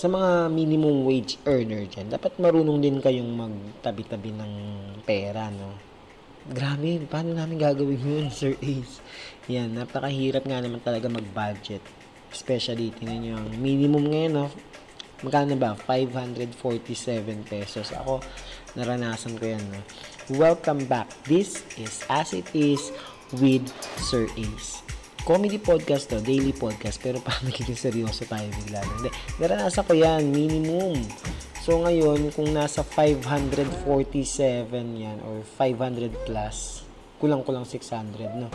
sa mga minimum wage earner dyan, dapat marunong din kayong magtabi-tabi ng pera, no? Grabe, paano namin gagawin yun, Sir Ace? Yan, napakahirap nga naman talaga mag-budget. Especially, tinan nyo ang minimum ngayon, no? Magkano ba? 547 pesos. Ako, naranasan ko yan, no? Welcome back. This is As It Is with Sir Ace comedy podcast to, daily podcast, pero parang nagiging seryoso tayo bigla. Hindi, naranasan ko yan, minimum. So ngayon, kung nasa 547 yan, or 500 plus, kulang-kulang 600, no?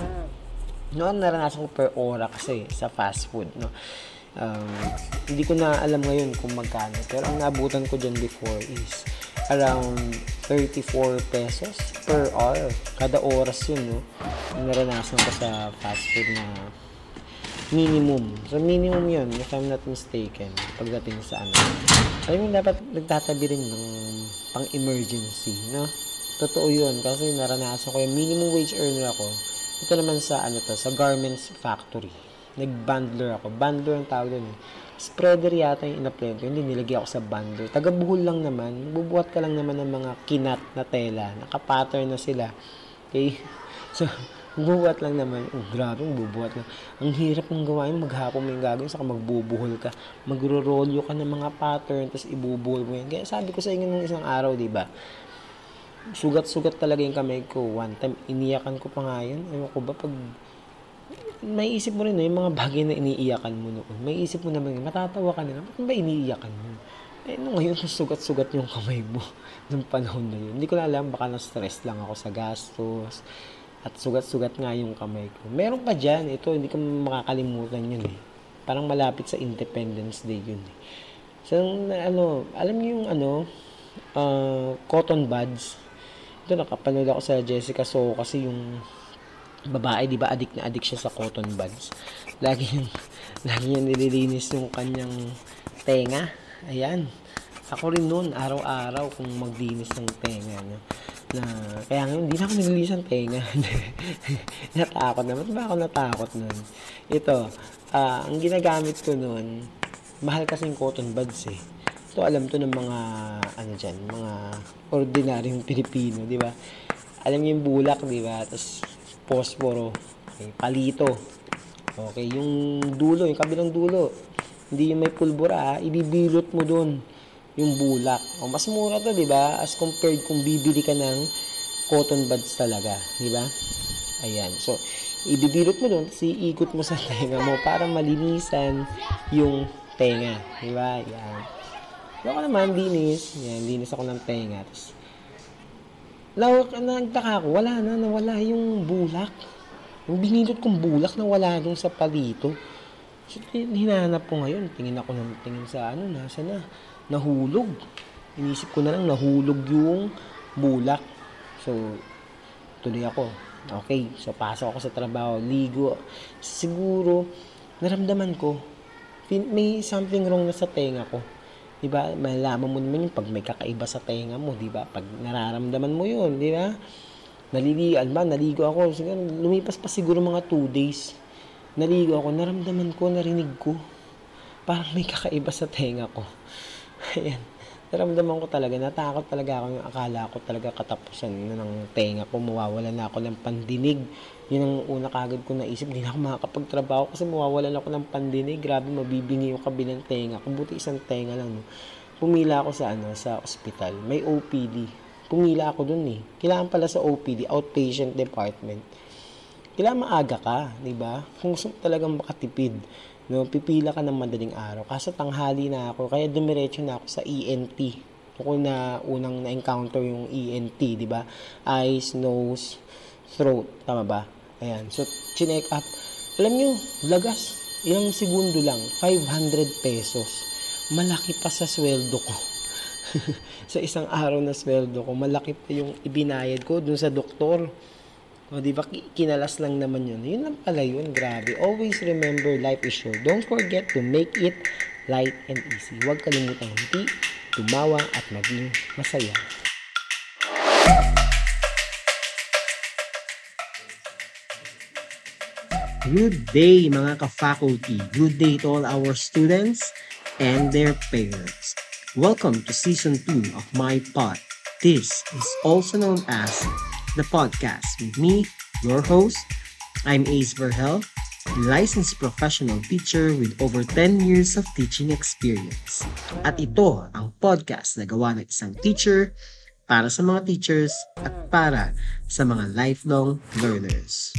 Noon, naranasan ko per ora kasi sa fast food, no? Um, hindi ko na alam ngayon kung magkano. Pero ang nabutan ko dyan before is around 34 pesos per hour. Kada oras yun, no? Naranasan ko sa fast food na minimum. So, minimum yun, if I'm not mistaken, pagdating sa ano. Alam mo, dapat nagtatabi rin ng pang-emergency, no? Totoo yun, kasi naranasan ko yung minimum wage earner ako. Ito naman sa, ano to, sa garments factory. Nag-bundler ako. Bundler ang tawag doon. Eh spreader yata yung in-apply ko. Hindi, nilagay ako sa bundle. Taga-buhol lang naman. Bubuhat ka lang naman ng mga kinat na tela. Naka-pattern na sila. Okay? So, bubuhat lang naman. Oh, grabe, bubuhat lang. Ang hirap ng gawain. Maghapon mo yung gagawin. Saka magbubuhol ka. Magro-rolyo ka ng mga pattern. Tapos ibubuhol mo yan. Kaya sabi ko sa inyo nung isang araw, di ba? Sugat-sugat talaga yung kamay ko. One time, iniyakan ko pa nga yun. Ewan ko ba, pag may isip mo rin, no, yung mga bagay na iniiyakan mo noon. May isip mo naman, matatawa ka na, ba't ba iniiyakan mo? Eh, no, ngayon, sugat-sugat yung kamay mo nung panahon na yun. Hindi ko na alam, baka na-stress lang ako sa gastos. At sugat-sugat nga yung kamay ko. Meron pa dyan, ito, hindi ko makakalimutan yun eh. Parang malapit sa Independence Day yun eh. So, ano, alam niyo yung ano, uh, cotton buds. Ito, nakapanood ako sa Jessica So kasi yung babae, di ba, adik na adik siya sa cotton buds. Lagi yung, lagi niya nililinis yung kanyang tenga. Ayan. Ako rin noon, araw-araw, kung maglinis ng tenga, no? Na, kaya ngayon, hindi na ako naglinis ng tenga. natakot naman. Ba ako natakot noon? Ito, uh, ang ginagamit ko noon, mahal kasi yung cotton buds eh. Ito, alam to ng mga, ano dyan, mga ordinaryong Pilipino, di ba? Alam yung bulak, di ba? Tapos, posporo, okay, palito. Okay, yung dulo, yung kabilang dulo. Hindi yung may pulbura, ha? ibibilot mo doon yung bulak. O, mas mura to, di ba? As compared kung bibili ka ng cotton buds talaga, di ba? Ayan. So, ibibilot mo doon, tapos iikot mo sa tenga mo para malinisan yung tenga. Di ba? Yan. So, ako naman, linis. Yan, linis ako ng tenga. Tapos, Lawak, nagtaka ako, wala na, nawala yung bulak. Yung binilot kong bulak, nawala dun sa palito. So, hinanap ko ngayon. Tingin ako ng tingin sa ano, nasa na. Nahulog. Inisip ko na lang, nahulog yung bulak. So, tuloy ako. Okay, so pasok ako sa trabaho, ligo. Siguro, naramdaman ko, may something wrong na sa tenga ko 'Di ba? Malalaman mo naman yung pag may kakaiba sa tenga mo, 'di ba? Pag nararamdaman mo 'yun, 'di ba? Nalilian ba? Naligo ako. Siguro, lumipas pa siguro mga 2 days. Naligo ako. Naramdaman ko, narinig ko. Parang may kakaiba sa tenga ko. Ayan. Naramdaman ko talaga. Natakot talaga ako. Yung akala ko talaga katapusan na ng tenga ko. Mawawala na ako ng pandinig. Yun ang una kagad ko naisip. Hindi na ako makakapagtrabaho kasi mawawalan ako ng pandinig. Grabe, mabibingi yung kabilang tenga. Kung buti isang tenga lang. No? Pumila ako sa ano sa ospital. May OPD. Pumila ako dun eh. Kailangan pala sa OPD, outpatient department. Kailangan maaga ka, di ba? Kung gusto talagang makatipid No, pipila ka ng madaling araw. Kaso tanghali na ako, kaya dumiretso na ako sa ENT. Ako na unang na-encounter yung ENT, di ba? Eyes, nose, throat. Tama ba? Ayan. So, chinek up. Alam nyo, lagas. Ilang segundo lang. 500 pesos. Malaki pa sa sweldo ko. sa isang araw na sweldo ko, malaki pa yung ibinayad ko dun sa doktor. O, di ba, kinalas lang naman yun. Yun lang pala yun, grabe. Always remember, life is short. Don't forget to make it light and easy. Huwag kalimutang hindi, tumawa at maging masaya. Good day mga ka-faculty. Good day to all our students and their parents. Welcome to season 2 of my pod. This is also known as the podcast with me, your host. I'm Ace Verhel, licensed professional teacher with over 10 years of teaching experience. At ito ang podcast na gawa ng isang teacher para sa mga teachers at para sa mga lifelong learners.